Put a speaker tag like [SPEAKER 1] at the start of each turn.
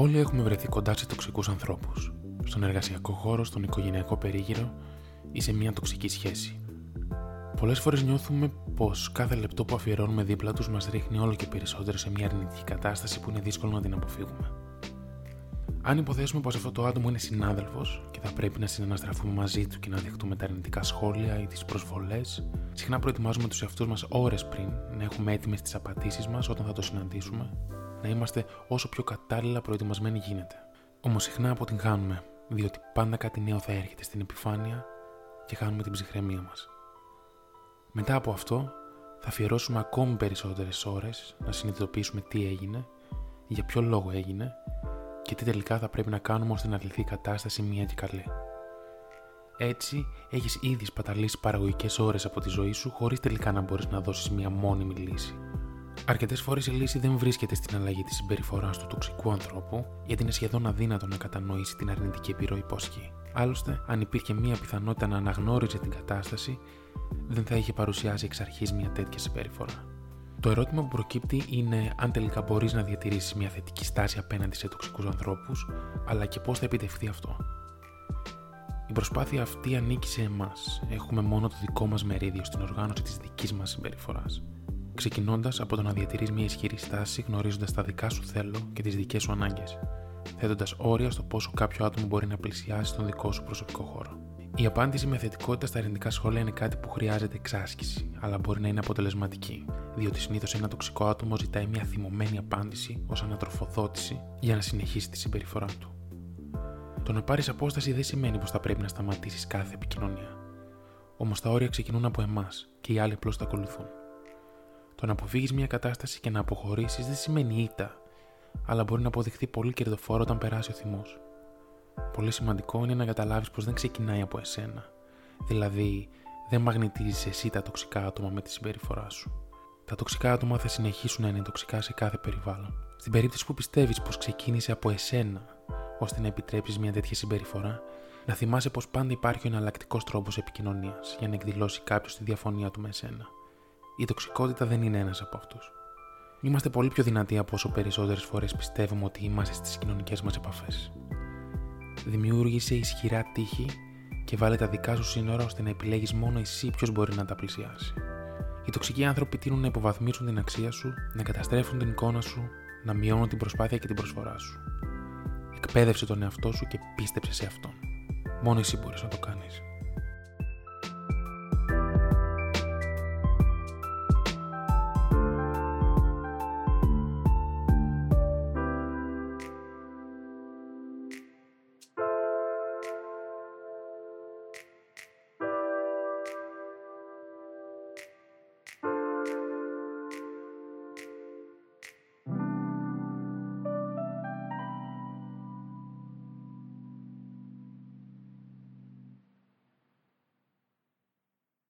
[SPEAKER 1] Όλοι έχουμε βρεθεί κοντά σε τοξικούς ανθρώπους. Στον εργασιακό χώρο, στον οικογενειακό περίγυρο ή σε μια τοξική σχέση. Πολλές φορές νιώθουμε πως κάθε λεπτό που αφιερώνουμε δίπλα τους μας ρίχνει όλο και περισσότερο σε μια αρνητική κατάσταση που είναι δύσκολο να την αποφύγουμε. Αν υποθέσουμε πως αυτό το άτομο είναι συνάδελφος και θα πρέπει να συναναστραφούμε μαζί του και να δεχτούμε τα αρνητικά σχόλια ή τις προσβολές, συχνά προετοιμάζουμε τους εαυτούς μας ώρες πριν να έχουμε έτοιμες τις απαντήσεις μας όταν θα το συναντήσουμε να είμαστε όσο πιο κατάλληλα προετοιμασμένοι γίνεται. Όμως συχνά αποτυγχάνουμε, διότι πάντα κάτι νέο θα έρχεται στην επιφάνεια και χάνουμε την ψυχραιμία μας. Μετά από αυτό, θα αφιερώσουμε ακόμη περισσότερες ώρες να συνειδητοποιήσουμε τι έγινε, για ποιο λόγο έγινε και τι τελικά θα πρέπει να κάνουμε ώστε να λυθεί η κατάσταση μία και καλή. Έτσι, έχεις ήδη σπαταλήσει παραγωγικές ώρες από τη ζωή σου χωρίς τελικά να μπορείς να δώσεις μία μόνιμη λύση. Αρκετές φορές η λύση δεν βρίσκεται στην αλλαγή της συμπεριφοράς του τοξικού ανθρώπου, γιατί είναι σχεδόν αδύνατο να κατανοήσει την αρνητική επιρροή που ασκεί. Άλλωστε, αν υπήρχε μία πιθανότητα να αναγνώριζε την κατάσταση, δεν θα είχε παρουσιάσει εξ αρχής μια τέτοια συμπεριφορά. Το ερώτημα που προκύπτει είναι αν τελικά μπορείς να διατηρήσεις μια θετική στάση απέναντι σε τοξικούς ανθρώπους, αλλά και πώς θα επιτευχθεί αυτό. Η προσπάθεια αυτή ανήκει σε εμάς. Έχουμε μόνο το δικό μας μερίδιο στην οργάνωση της δικής μας συμπεριφοράς ξεκινώντας από το να διατηρείς μια ισχυρή στάση γνωρίζοντας τα δικά σου θέλω και τις δικές σου ανάγκες, θέτοντας όρια στο πόσο κάποιο άτομο μπορεί να πλησιάσει τον δικό σου προσωπικό χώρο. Η απάντηση με θετικότητα στα αρνητικά σχόλια είναι κάτι που χρειάζεται εξάσκηση, αλλά μπορεί να είναι αποτελεσματική, διότι συνήθως ένα τοξικό άτομο ζητάει μια θυμωμένη απάντηση ως ανατροφοδότηση για να συνεχίσει τη συμπεριφορά του. Το να πάρεις απόσταση δεν σημαίνει πως θα πρέπει να σταματήσεις κάθε επικοινωνία. Όμως τα όρια ξεκινούν από εμάς και οι άλλοι απλώς τα ακολουθούν. Το να αποφύγεις μια κατάσταση και να αποχωρήσεις δεν σημαίνει ήττα, αλλά μπορεί να αποδειχθεί πολύ κερδοφόρο όταν περάσει ο θυμός. Πολύ σημαντικό είναι να καταλάβεις πως δεν ξεκινάει από εσένα. Δηλαδή, δεν μαγνητίζεις εσύ τα τοξικά άτομα με τη συμπεριφορά σου. Τα τοξικά άτομα θα συνεχίσουν να είναι τοξικά σε κάθε περιβάλλον. Στην περίπτωση που πιστεύεις πως ξεκίνησε από εσένα, ώστε να επιτρέψεις μια τέτοια συμπεριφορά, να θυμάσαι πως πάντα υπάρχει ο εναλλακτικός τρόπος επικοινωνίας για να εκδηλώσει κάποιος τη διαφωνία του με εσένα η τοξικότητα δεν είναι ένας από αυτούς. Είμαστε πολύ πιο δυνατοί από όσο περισσότερες φορές πιστεύουμε ότι είμαστε στις κοινωνικές μας επαφές. Δημιούργησε ισχυρά τείχη και βάλε τα δικά σου σύνορα ώστε να επιλέγεις μόνο εσύ ποιος μπορεί να τα πλησιάσει. Οι τοξικοί άνθρωποι τείνουν να υποβαθμίσουν την αξία σου, να καταστρέφουν την εικόνα σου, να μειώνουν την προσπάθεια και την προσφορά σου. Εκπαίδευσε τον εαυτό σου και πίστεψε σε αυτόν. Μόνο εσύ μπορείς να το κάνεις.